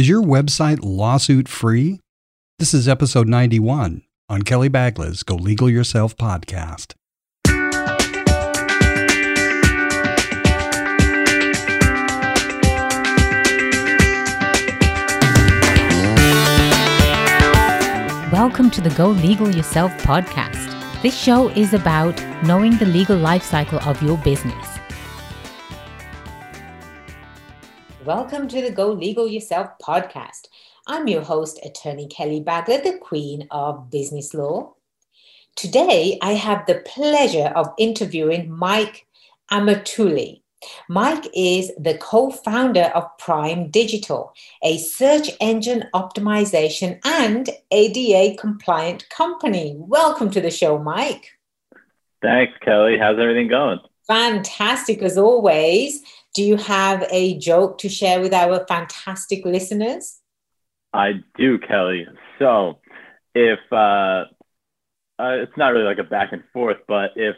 Is your website lawsuit free? This is episode 91 on Kelly Bagler's Go Legal Yourself podcast. Welcome to the Go Legal Yourself podcast. This show is about knowing the legal life cycle of your business. Welcome to the Go Legal Yourself podcast. I'm your host, Attorney Kelly Bagler, the Queen of Business Law. Today, I have the pleasure of interviewing Mike Amatuli. Mike is the co founder of Prime Digital, a search engine optimization and ADA compliant company. Welcome to the show, Mike. Thanks, Kelly. How's everything going? Fantastic as always. Do you have a joke to share with our fantastic listeners? I do, Kelly. So, if uh, uh, it's not really like a back and forth, but if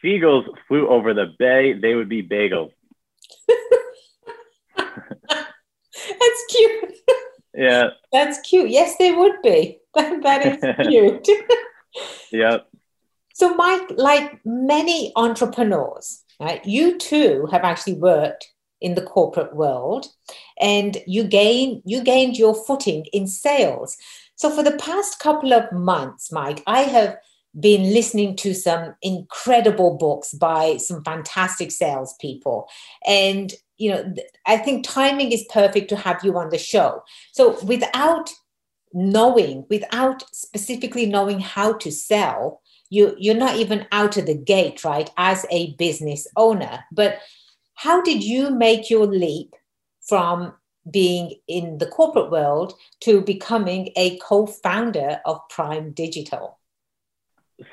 seagulls flew over the bay, they would be bagels. That's cute. Yeah. That's cute. Yes, they would be. that is cute. yep. So, Mike, like many entrepreneurs, right, you too have actually worked in the corporate world and you gain you gained your footing in sales. So for the past couple of months, Mike, I have been listening to some incredible books by some fantastic salespeople. And, you know, I think timing is perfect to have you on the show. So without knowing, without specifically knowing how to sell, you, you're not even out of the gate, right, as a business owner. But how did you make your leap from being in the corporate world to becoming a co founder of Prime Digital?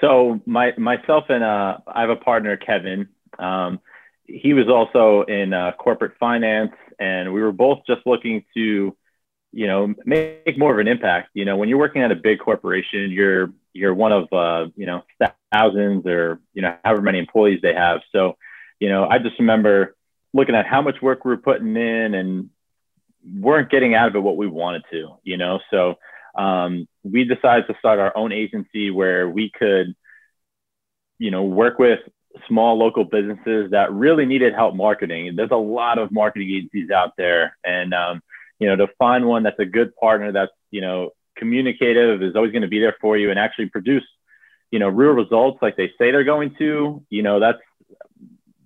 so my myself and uh, I have a partner, Kevin. Um, he was also in uh, corporate finance, and we were both just looking to, you know, make more of an impact. You know, when you're working at a big corporation, you're you're one of uh, you know thousands or you know however many employees they have. So, you know, I just remember looking at how much work we were putting in and weren't getting out of it what we wanted to. You know, so um, we decided to start our own agency where we could, you know, work with small local businesses that really needed help marketing. There's a lot of marketing agencies out there, and um, you know, to find one that's a good partner that's you know communicative is always going to be there for you and actually produce you know real results like they say they're going to. You know, that's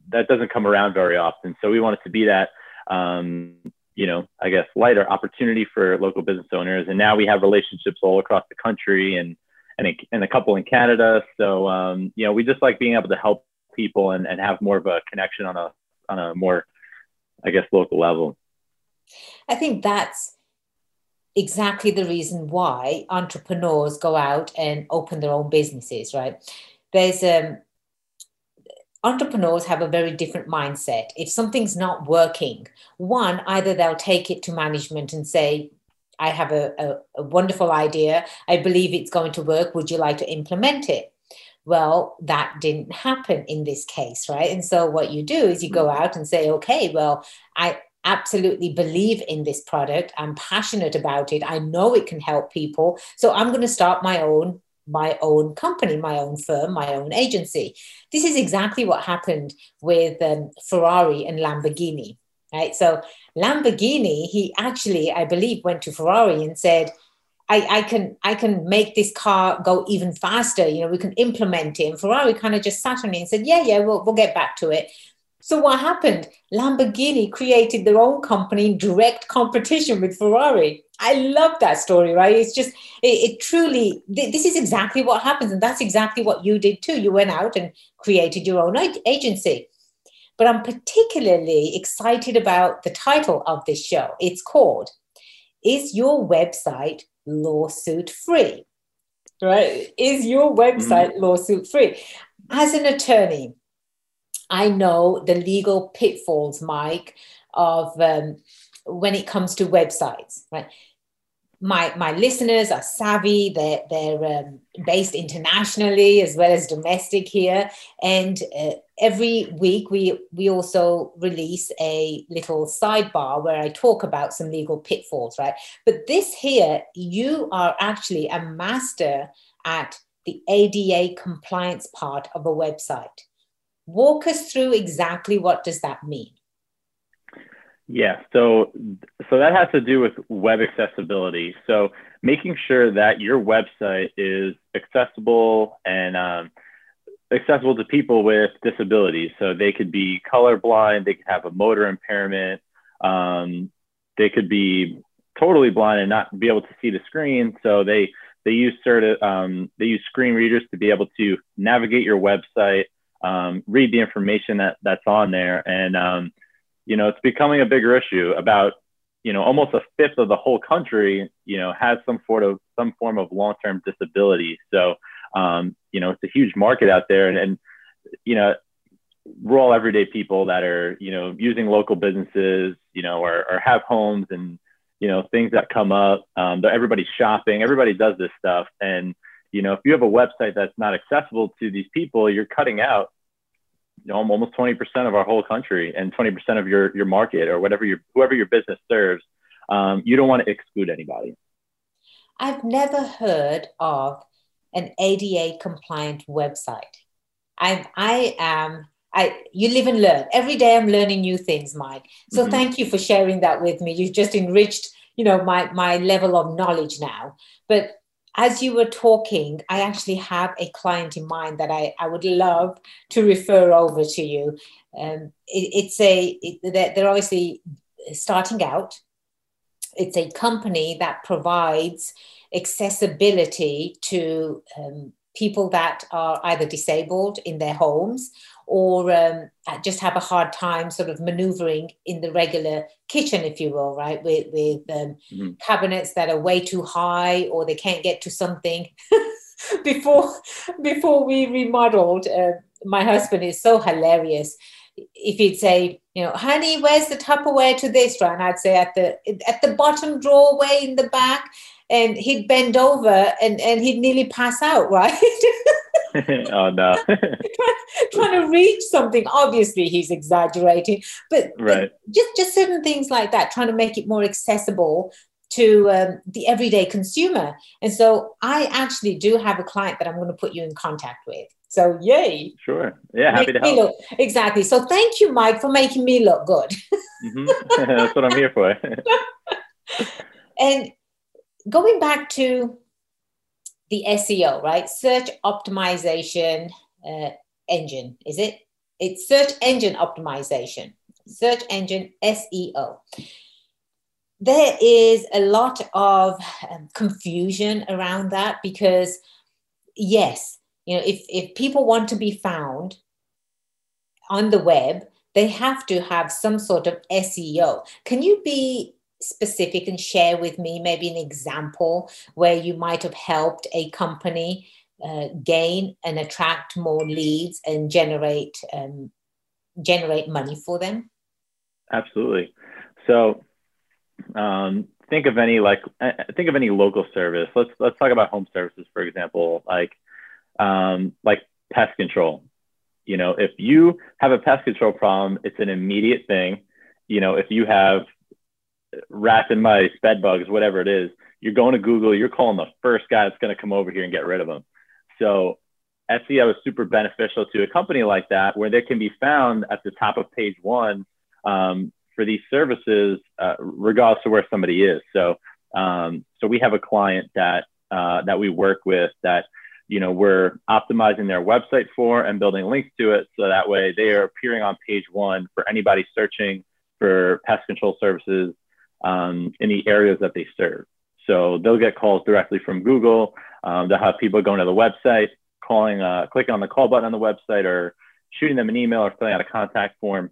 that doesn't come around very often. So we wanted to be that. Um, you know, I guess lighter opportunity for local business owners. And now we have relationships all across the country and and a, and a couple in Canada. So um, you know, we just like being able to help people and, and have more of a connection on a on a more, I guess, local level. I think that's exactly the reason why entrepreneurs go out and open their own businesses, right? There's um entrepreneurs have a very different mindset. If something's not working, one, either they'll take it to management and say, I have a, a, a, wonderful idea. I believe it's going to work. Would you like to implement it? Well, that didn't happen in this case, right? And so what you do is you go out and say, okay, well, I absolutely believe in this product. I'm passionate about it. I know it can help people. So I'm going to start my own my own company, my own firm, my own agency. This is exactly what happened with um, Ferrari and Lamborghini, right? So Lamborghini, he actually, I believe, went to Ferrari and said, I, I, can I can make this car go even faster. You know, we can implement it. And Ferrari kind of just sat on it and said, Yeah, yeah, we'll, we'll get back to it. So what happened? Lamborghini created their own company in direct competition with Ferrari. I love that story, right? It's just, it, it truly, th- this is exactly what happens. And that's exactly what you did too. You went out and created your own agency. But I'm particularly excited about the title of this show. It's called Is Your Website Lawsuit Free? Right? Is your website mm. lawsuit free? As an attorney, I know the legal pitfalls, Mike, of um, when it comes to websites, right? my my listeners are savvy. They're they're um, based internationally as well as domestic here, and uh, every week we we also release a little sidebar where I talk about some legal pitfalls, right? But this here, you are actually a master at the ADA compliance part of a website. Walk us through exactly what does that mean. Yeah, so so that has to do with web accessibility. So making sure that your website is accessible and um, accessible to people with disabilities. So they could be colorblind, they could have a motor impairment, um, they could be totally blind and not be able to see the screen. So they they use certain um, they use screen readers to be able to navigate your website, um, read the information that that's on there, and um, you know, it's becoming a bigger issue. About, you know, almost a fifth of the whole country, you know, has some sort of some form of long-term disability. So, um, you know, it's a huge market out there, and, and you know, we're all everyday people that are, you know, using local businesses, you know, or, or have homes and you know things that come up. Um, everybody's shopping, everybody does this stuff, and you know, if you have a website that's not accessible to these people, you're cutting out you know, almost 20% of our whole country and 20% of your, your market or whatever your, whoever your business serves. Um, you don't want to exclude anybody. I've never heard of an ADA compliant website. I, I am, I, you live and learn. Every day I'm learning new things, Mike. So mm-hmm. thank you for sharing that with me. You've just enriched, you know, my, my level of knowledge now. But as you were talking, I actually have a client in mind that I, I would love to refer over to you. Um, it, it's a, it, they're, obviously starting out. It's a company that provides accessibility to um, people that are either disabled in their homes or um, just have a hard time sort of maneuvering in the regular kitchen, if you will, right? With, with um, mm-hmm. cabinets that are way too high or they can't get to something. before before we remodeled, uh, my husband is so hilarious. If he'd say, you know, honey, where's the Tupperware to this? Right? And I'd say at the at the bottom drawer way in the back, and he'd bend over and and he'd nearly pass out, right? oh no. Trying to reach something. Obviously he's exaggerating but, right. but just just certain things like that trying to make it more accessible to um, the everyday consumer. And so i actually do have a client that i'm going to put you in contact with. So yay. Sure. Yeah happy to help. look, exactly. So thank you mike for making me look good. Mm-hmm. that's what i'm here for. And going back to the SEO, right? Search optimization uh, engine, is it? It's search engine optimization, search engine SEO. There is a lot of um, confusion around that because, yes, you know, if, if people want to be found on the web, they have to have some sort of SEO. Can you be specific and share with me maybe an example where you might have helped a company uh, gain and attract more leads and generate um, generate money for them? Absolutely. So um, think of any like uh, think of any local service. Let's let's talk about home services for example like um, like pest control. You know if you have a pest control problem it's an immediate thing. You know if you have rats and mice, bed bugs, whatever it is, you're going to Google, you're calling the first guy that's going to come over here and get rid of them. So SEO is super beneficial to a company like that, where they can be found at the top of page one um, for these services, uh, regardless of where somebody is. So, um, so we have a client that uh, that we work with that you know we're optimizing their website for and building links to it, so that way they are appearing on page one for anybody searching for pest control services um, in the areas that they serve. So they'll get calls directly from Google. Um, they'll have people going to the website, calling, uh, clicking on the call button on the website, or shooting them an email or filling out a contact form.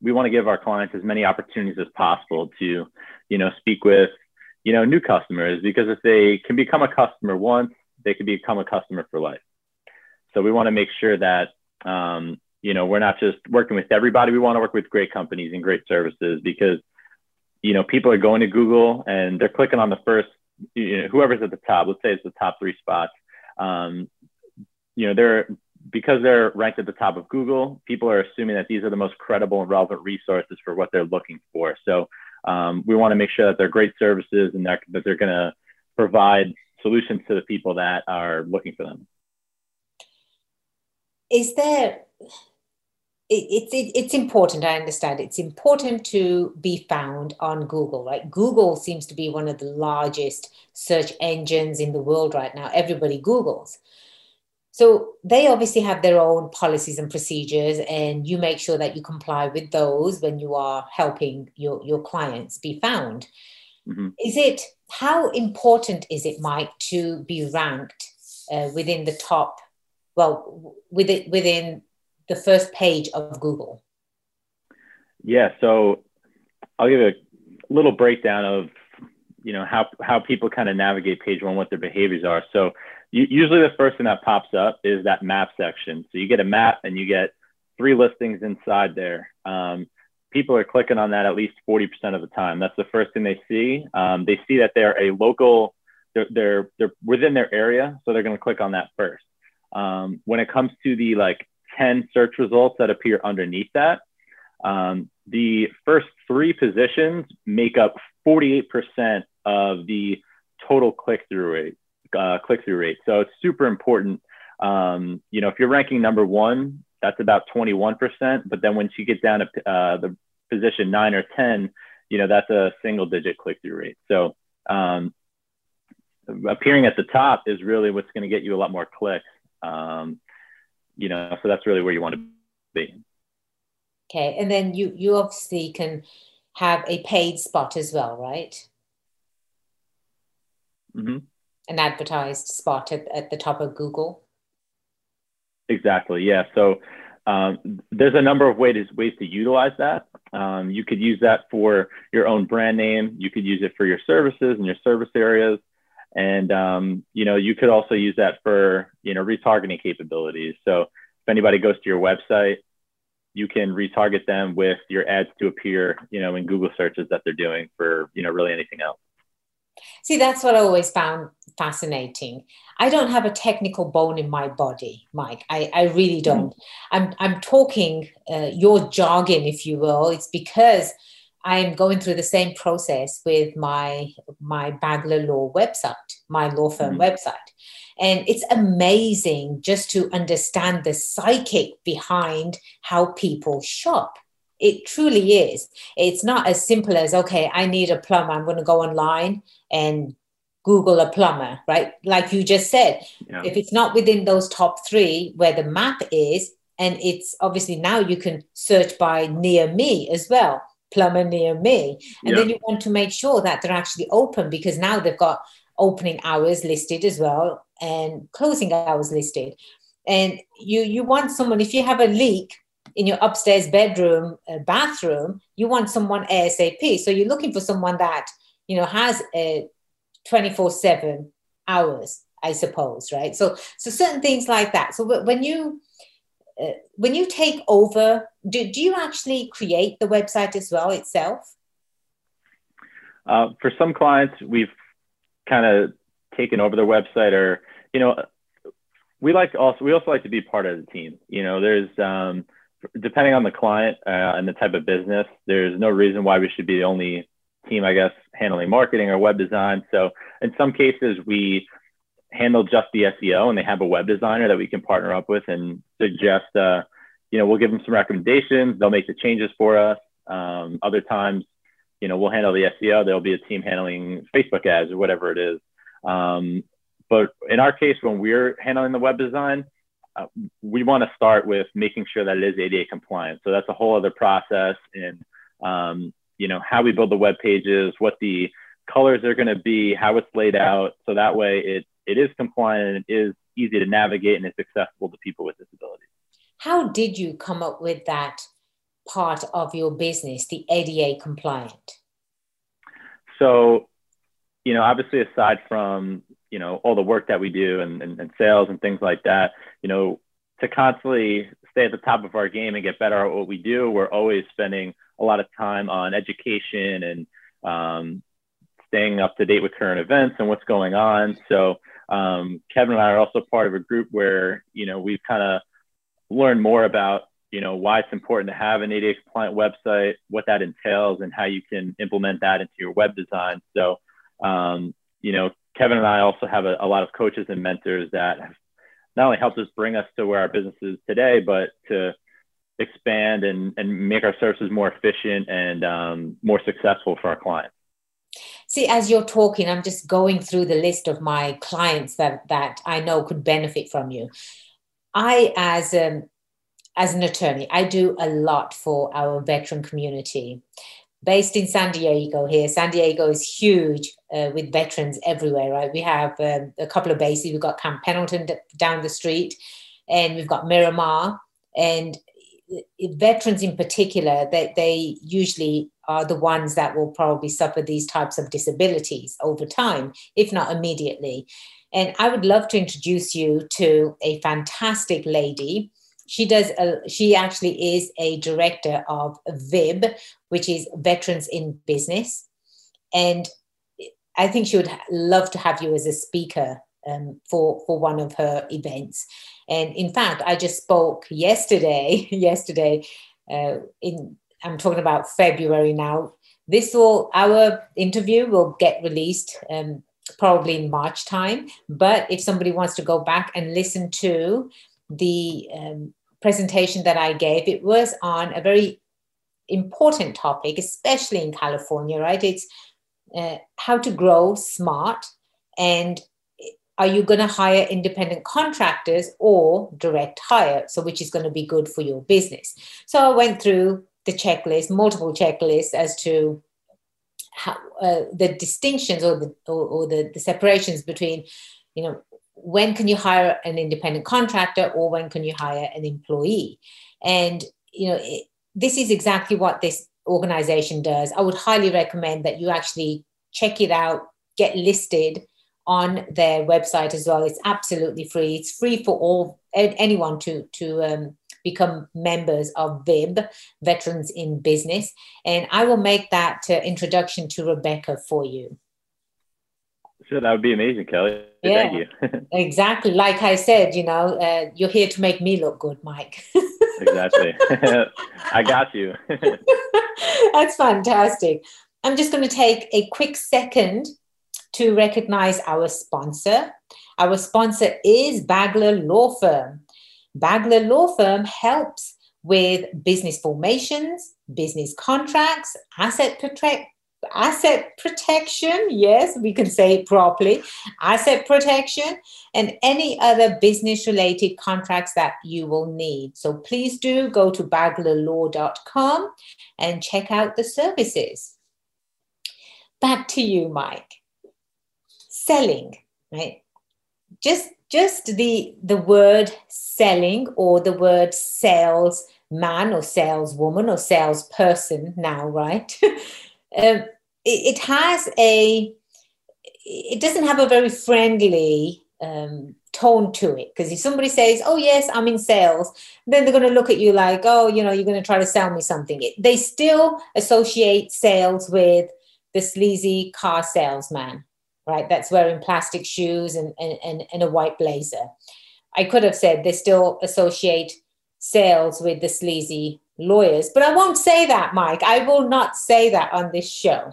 We want to give our clients as many opportunities as possible to, you know, speak with, you know, new customers because if they can become a customer once, they can become a customer for life. So we want to make sure that, um, you know, we're not just working with everybody. We want to work with great companies and great services because you know, people are going to Google and they're clicking on the first, you know, whoever's at the top. Let's say it's the top three spots. Um, you know, they're because they're ranked at the top of Google. People are assuming that these are the most credible and relevant resources for what they're looking for. So um, we want to make sure that they're great services and that, that they're going to provide solutions to the people that are looking for them. Is there it's it, it's important i understand. It's important to be found on google right? Google seems to be one of the largest search engines in the world right now. Everybody googles. So they obviously have their own policies and procedures and you make sure that you comply with those when you are helping your, your clients be found. Mm-hmm. is it how important is it mike to be ranked uh, within the top well within within the first page of Google? Yeah, so I'll give a little breakdown of you know how how people kind of navigate page one, what their behaviors are. So usually the first thing that pops up is that map section. So you get a map and you get three listings inside there. Um, people are clicking on that at least 40% of the time. That's the first thing they see. Um, they see that they're a local, they're, they're, they're within their area. So they're going to click on that first. Um, when it comes to the like 10 search results that appear underneath that. Um, the first three positions make up 48% of the total click-through rate. Uh, click-through rate. So it's super important. Um, you know, if you're ranking number one, that's about 21%. But then once you get down to uh, the position nine or 10, you know, that's a single-digit click-through rate. So um, appearing at the top is really what's going to get you a lot more clicks. Um, you know, so that's really where you want to be. Okay, and then you you obviously can have a paid spot as well, right? Mm-hmm. An advertised spot at, at the top of Google. Exactly. Yeah. So um, there's a number of ways ways to utilize that. Um, you could use that for your own brand name. You could use it for your services and your service areas. And um, you know, you could also use that for you know retargeting capabilities. So if anybody goes to your website, you can retarget them with your ads to appear, you know, in Google searches that they're doing for you know really anything else. See, that's what I always found fascinating. I don't have a technical bone in my body, Mike. I, I really don't. Mm-hmm. I'm, I'm talking uh, your jargon, if you will. It's because I'm going through the same process with my my Bagler Law website, my law firm mm-hmm. website. And it's amazing just to understand the psychic behind how people shop. It truly is. It's not as simple as, okay, I need a plumber. I'm going to go online and Google a plumber, right? Like you just said, yeah. if it's not within those top three where the map is, and it's obviously now you can search by near me as well plumber near me. And then you want to make sure that they're actually open because now they've got opening hours listed as well and closing hours listed. And you you want someone if you have a leak in your upstairs bedroom uh, bathroom, you want someone ASAP. So you're looking for someone that you know has a 24/7 hours, I suppose, right? So so certain things like that. So when you uh, when you take over, do, do you actually create the website as well itself? Uh, for some clients, we've kind of taken over their website, or you know, we like also we also like to be part of the team. You know, there's um, depending on the client uh, and the type of business, there's no reason why we should be the only team, I guess, handling marketing or web design. So in some cases, we handle just the SEO and they have a web designer that we can partner up with and suggest, uh, you know, we'll give them some recommendations. They'll make the changes for us. Um, other times, you know, we'll handle the SEO. There'll be a team handling Facebook ads or whatever it is. Um, but in our case, when we're handling the web design, uh, we want to start with making sure that it is ADA compliant. So that's a whole other process in, um, you know, how we build the web pages, what the colors are going to be, how it's laid out. So that way it it is compliant and it is easy to navigate and it's accessible to people with disabilities. How did you come up with that part of your business, the ADA compliant? So, you know, obviously aside from, you know, all the work that we do and, and, and sales and things like that, you know, to constantly stay at the top of our game and get better at what we do, we're always spending a lot of time on education and um, staying up to date with current events and what's going on. So um, Kevin and I are also part of a group where you know we've kind of learned more about you know why it's important to have an ADA compliant website, what that entails, and how you can implement that into your web design. So um, you know Kevin and I also have a, a lot of coaches and mentors that have not only helped us bring us to where our business is today, but to expand and, and make our services more efficient and um, more successful for our clients. See, as you're talking, I'm just going through the list of my clients that that I know could benefit from you. I, as um, as an attorney, I do a lot for our veteran community. Based in San Diego here, San Diego is huge uh, with veterans everywhere, right? We have um, a couple of bases. We've got Camp Pendleton down the street, and we've got Miramar. And veterans in particular, that they, they usually are the ones that will probably suffer these types of disabilities over time, if not immediately. And I would love to introduce you to a fantastic lady. She does. A, she actually is a director of VIB, which is Veterans in Business, and I think she would love to have you as a speaker um, for for one of her events. And in fact, I just spoke yesterday. yesterday, uh, in I'm talking about February now. This will our interview will get released um, probably in March time. But if somebody wants to go back and listen to the um, presentation that I gave, it was on a very important topic, especially in California. Right? It's uh, how to grow smart and are you going to hire independent contractors or direct hire so which is going to be good for your business so i went through the checklist multiple checklists as to how uh, the distinctions or the or, or the, the separations between you know when can you hire an independent contractor or when can you hire an employee and you know it, this is exactly what this organization does i would highly recommend that you actually check it out get listed on their website as well. It's absolutely free. It's free for all anyone to to um, become members of VIB, Veterans in Business, and I will make that uh, introduction to Rebecca for you. Sure, that would be amazing, Kelly. Yeah, Thank you. exactly. Like I said, you know, uh, you're here to make me look good, Mike. exactly. I got you. That's fantastic. I'm just going to take a quick second to recognize our sponsor. Our sponsor is Bagler Law Firm. Bagler Law Firm helps with business formations, business contracts, asset protect, asset protection. Yes, we can say it properly. Asset protection and any other business related contracts that you will need. So please do go to baglerlaw.com and check out the services. Back to you, Mike selling, right? Just just the the word selling or the word sales man or saleswoman or salesperson now, right? um, it, it, has a it doesn't have a very friendly um, tone to it because if somebody says, "Oh yes, I'm in sales," then they're going to look at you like, "Oh, you know, you're going to try to sell me something." It, they still associate sales with the sleazy car salesman, right? That's wearing plastic shoes and, and, and, and a white blazer. I could have said they still associate sales with the sleazy lawyers, but I won't say that, Mike. I will not say that on this show.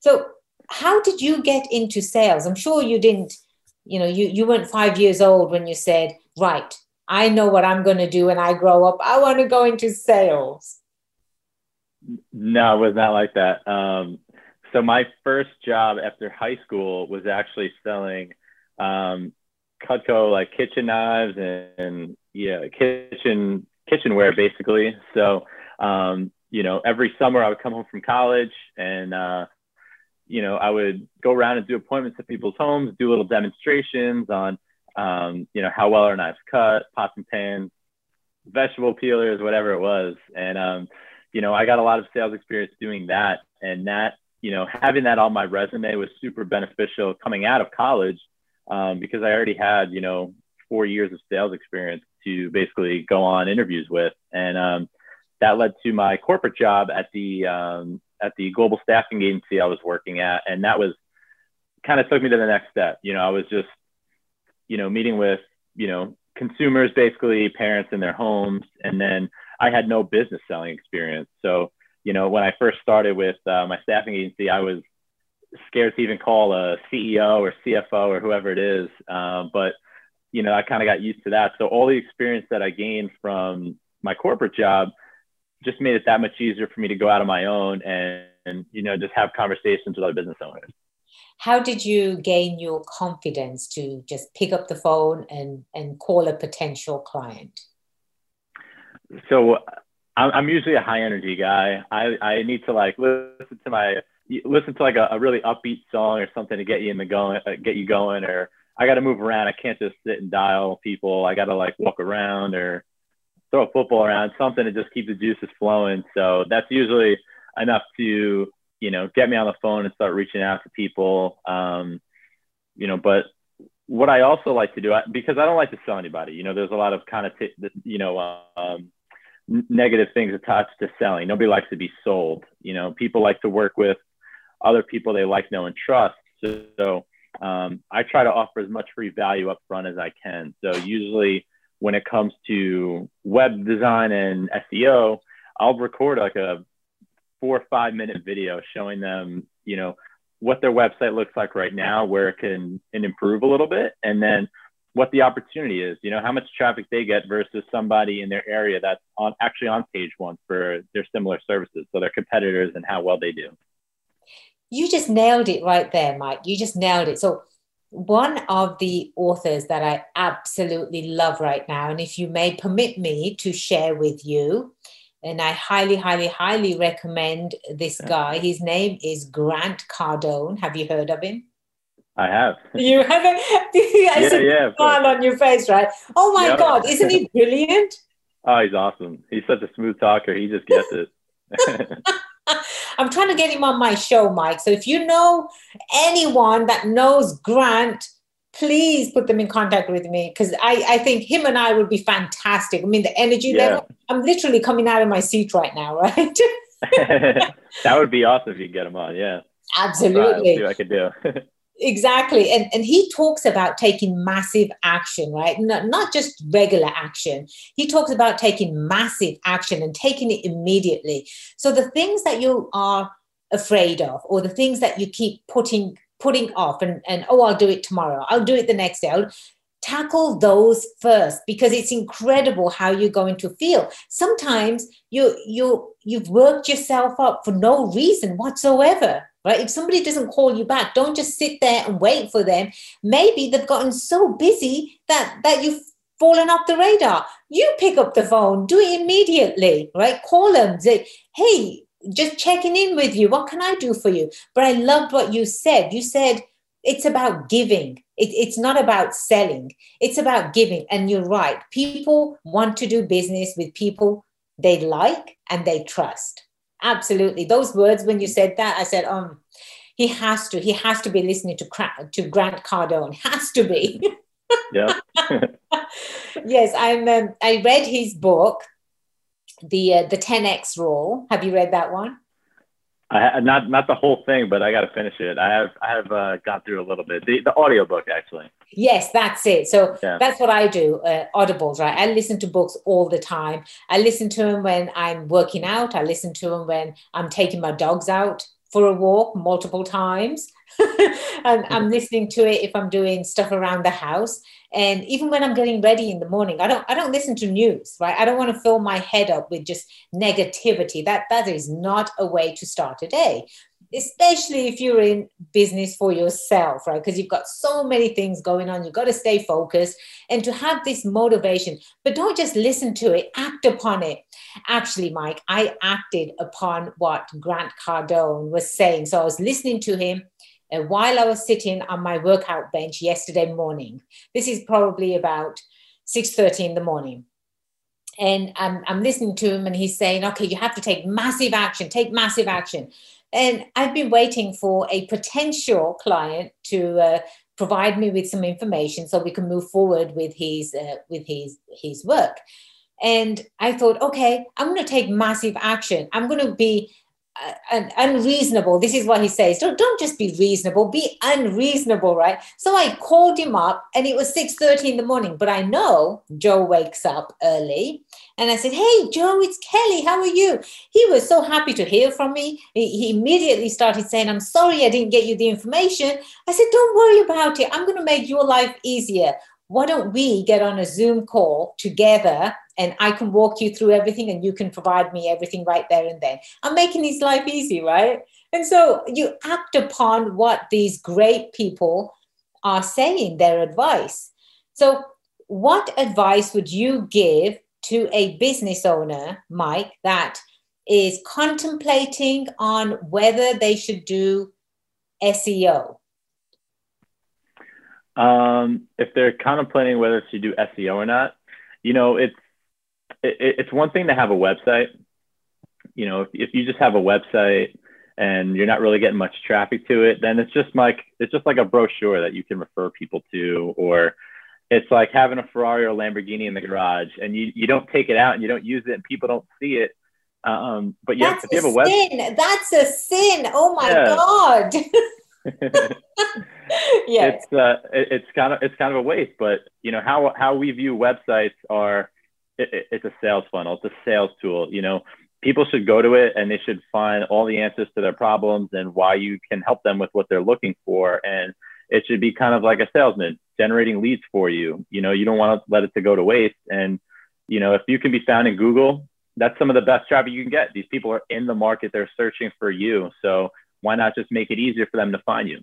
So, how did you get into sales? I'm sure you didn't, you know, you, you weren't five years old when you said, right, I know what I'm going to do when I grow up. I want to go into sales. No, it was not like that. Um, so my first job after high school was actually selling um, Cutco like kitchen knives and, and yeah, kitchen kitchenware basically. So um, you know, every summer I would come home from college and uh, you know, I would go around and do appointments at people's homes, do little demonstrations on um, you know, how well our knives cut, pots and pans, vegetable peelers, whatever it was. And um, you know, I got a lot of sales experience doing that. And that you know, having that on my resume was super beneficial coming out of college um, because I already had, you know, four years of sales experience to basically go on interviews with. And um, that led to my corporate job at the, um, at the global staffing agency I was working at, and that was kind of took me to the next step. You know, I was just, you know, meeting with, you know, consumers, basically parents in their homes, and then I had no business selling experience. So, you know, when I first started with uh, my staffing agency, I was scared to even call a CEO or CFO or whoever it is. Um, but you know, I kind of got used to that. So all the experience that I gained from my corporate job just made it that much easier for me to go out on my own and, and you know just have conversations with other business owners how did you gain your confidence to just pick up the phone and and call a potential client so i'm usually a high energy guy i i need to like listen to my listen to like a, a really upbeat song or something to get you in the going uh, get you going or i got to move around i can't just sit and dial people i got to like walk around or throw a football around, something to just keep the juices flowing. So that's usually enough to, you know, get me on the phone and start reaching out to people. Um, you know, but what I also like to do, because I don't like to sell anybody, you know, there's a lot of kind of, t- you know, um, negative things attached to selling. Nobody likes to be sold. You know, people like to work with other people they like, know, and trust. So um, I try to offer as much free value up front as I can. So usually when it comes to web design and SEO, I'll record like a four or five minute video showing them, you know, what their website looks like right now, where it can, can improve a little bit, and then what the opportunity is, you know, how much traffic they get versus somebody in their area that's on actually on page one for their similar services. So their competitors and how well they do. You just nailed it right there, Mike. You just nailed it. So one of the authors that I absolutely love right now, and if you may permit me to share with you, and I highly, highly, highly recommend this guy. His name is Grant Cardone. Have you heard of him? I have. You haven't? I yeah, yeah. Smile on your face, right? Oh my God, isn't he brilliant? oh, he's awesome. He's such a smooth talker. He just gets it. I'm trying to get him on my show, Mike. So if you know anyone that knows Grant, please put them in contact with me because I, I think him and I would be fantastic. I mean, the energy yeah. level, I'm literally coming out of my seat right now, right? that would be awesome if you get him on. Yeah. Absolutely. see what I could do. Exactly. And and he talks about taking massive action right? Not, not just regular action. He talks about taking massive action and taking it immediately. So the things that you are afraid of or the things that you keep putting putting off and and oh i'll do it tomorrow i'll do it the next day I'll, tackle those first because it's incredible how you're going to feel. Sometimes you you you've worked yourself up for no reason whatsoever right? If somebody doesn't call you back, don't just sit there and wait for them. Maybe they've gotten so busy that that you've fallen off the radar. You pick up the phone, do it immediately, right? Call them, say, hey, just checking in with you. What can I do for you? But I loved what you said. You said it's about giving. It, it's not about selling. It's about giving. And you're right. People want to do business with people they like and they trust absolutely. Those words when you said that i said um he has to he has to be listening to to grant cardone. Has to be. Yeah. Yes i'm um, i read his book the uh, the 10x rule. Have you read that one I not not the whole thing, but I got to finish it. I have I have uh, gone through a little bit. The the audiobook actually. Yes, that's it. So yeah. that's what I do. Uh, audibles, right? I listen to books all the time. I listen to them when I'm working out. I listen to them when I'm taking my dogs out for a walk multiple times. and I'm mm-hmm. listening to it if I'm doing stuff around the house. And even when I'm getting ready in the morning, I don't I don't listen to news, right? I don't want to fill my head up with just negativity. That that is not a way to start a day especially if you're in business for yourself, right? Because you've got so many things going on. You've got to stay focused and to have this motivation, but don't just listen to it, act upon it. Actually, Mike, I acted upon what Grant Cardone was saying. So I was listening to him uh, while I was sitting on my workout bench yesterday morning. This is probably about 6:30 in the morning. And I'm, I'm listening to him, and he's saying, Okay, you have to take massive action, take massive action. And I've been waiting for a potential client to uh, provide me with some information so we can move forward with his uh, with his his work. And I thought, okay, I'm going to take massive action. I'm going to be uh, unreasonable. This is what he says. Don't, don't just be reasonable, be unreasonable, right? So I called him up and it was 6.30 in the morning, but I know Joe wakes up early. And I said, hey, Joe, it's Kelly. How are you? He was so happy to hear from me. He, he immediately started saying, I'm sorry I didn't get you the information. I said, don't worry about it. I'm going to make your life easier why don't we get on a Zoom call together and I can walk you through everything and you can provide me everything right there and then. I'm making his life easy, right? And so you act upon what these great people are saying, their advice. So, what advice would you give to a business owner, Mike, that is contemplating on whether they should do SEO? Um, if they're contemplating whether to do SEO or not, you know, it's it, it's one thing to have a website. You know, if, if you just have a website and you're not really getting much traffic to it, then it's just like it's just like a brochure that you can refer people to, or it's like having a Ferrari or a Lamborghini in the garage and you, you don't take it out and you don't use it and people don't see it. Um, but yeah, That's if you have a, a sin. Web- That's a sin. Oh my yeah. God. yes. It's uh, it, it's kind of it's kind of a waste, but you know how how we view websites are. It, it's a sales funnel. It's a sales tool. You know, people should go to it and they should find all the answers to their problems and why you can help them with what they're looking for. And it should be kind of like a salesman generating leads for you. You know, you don't want to let it to go to waste. And you know, if you can be found in Google, that's some of the best traffic you can get. These people are in the market; they're searching for you. So why not just make it easier for them to find you?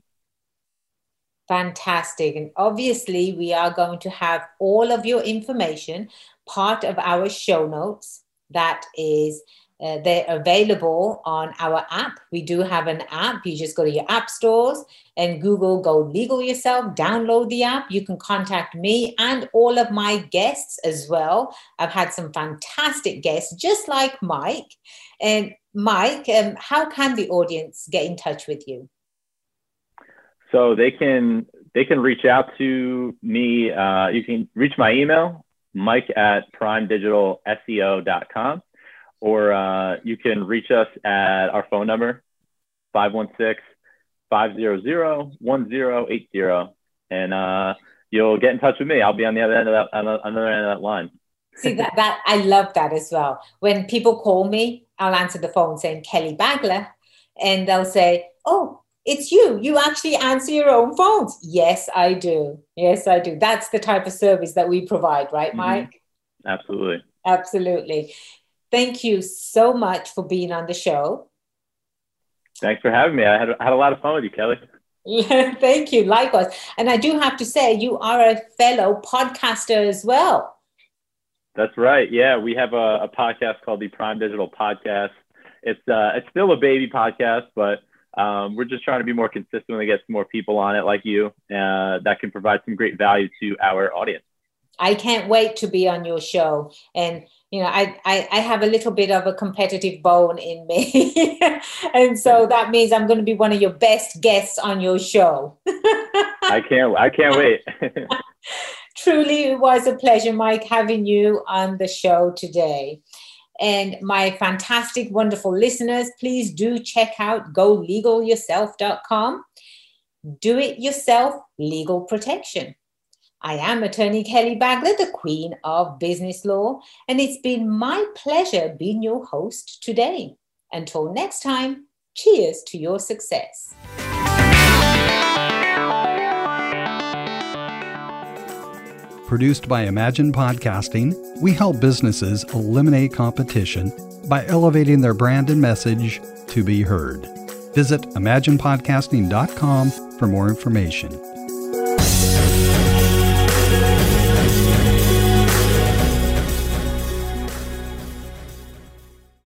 Fantastic. And obviously, we are going to have all of your information, part of our show notes that is uh, they're available on our app. We do have an app. You just go to your app stores and Google Go Legal Yourself, download the app. You can contact me and all of my guests as well. I've had some fantastic guests, just like Mike. And Mike, um, how can the audience get in touch with you? So they can they can reach out to me. Uh, you can reach my email, Mike at primedigitalseo.com, or uh, you can reach us at our phone number, 516 500 1080. And uh, you'll get in touch with me. I'll be on the other end of that, on the other end of that line. See that, that I love that as well. When people call me, I'll answer the phone saying Kelly Bagler, and they'll say, "Oh, it's you. You actually answer your own phones. Yes, I do. Yes, I do. That's the type of service that we provide, right, mm-hmm. Mike? Mm-hmm. Absolutely. Absolutely. Thank you so much for being on the show. Thanks for having me. I had, I had a lot of fun with you, Kelly. Yeah, thank you. Likewise. And I do have to say, you are a fellow podcaster as well. That's right. Yeah, we have a, a podcast called the Prime Digital Podcast. It's uh, it's still a baby podcast, but um, we're just trying to be more consistent and get some more people on it like you uh, that can provide some great value to our audience. I can't wait to be on your show. And, you know, I, I, I have a little bit of a competitive bone in me. and so that means I'm going to be one of your best guests on your show. I can't, I can't wait. Truly, it was a pleasure, Mike, having you on the show today. And my fantastic, wonderful listeners, please do check out golegalyourself.com. Do it yourself legal protection. I am attorney Kelly Bagler, the Queen of Business Law, and it's been my pleasure being your host today. Until next time, cheers to your success. Produced by Imagine Podcasting, we help businesses eliminate competition by elevating their brand and message to be heard. Visit imaginepodcasting.com for more information.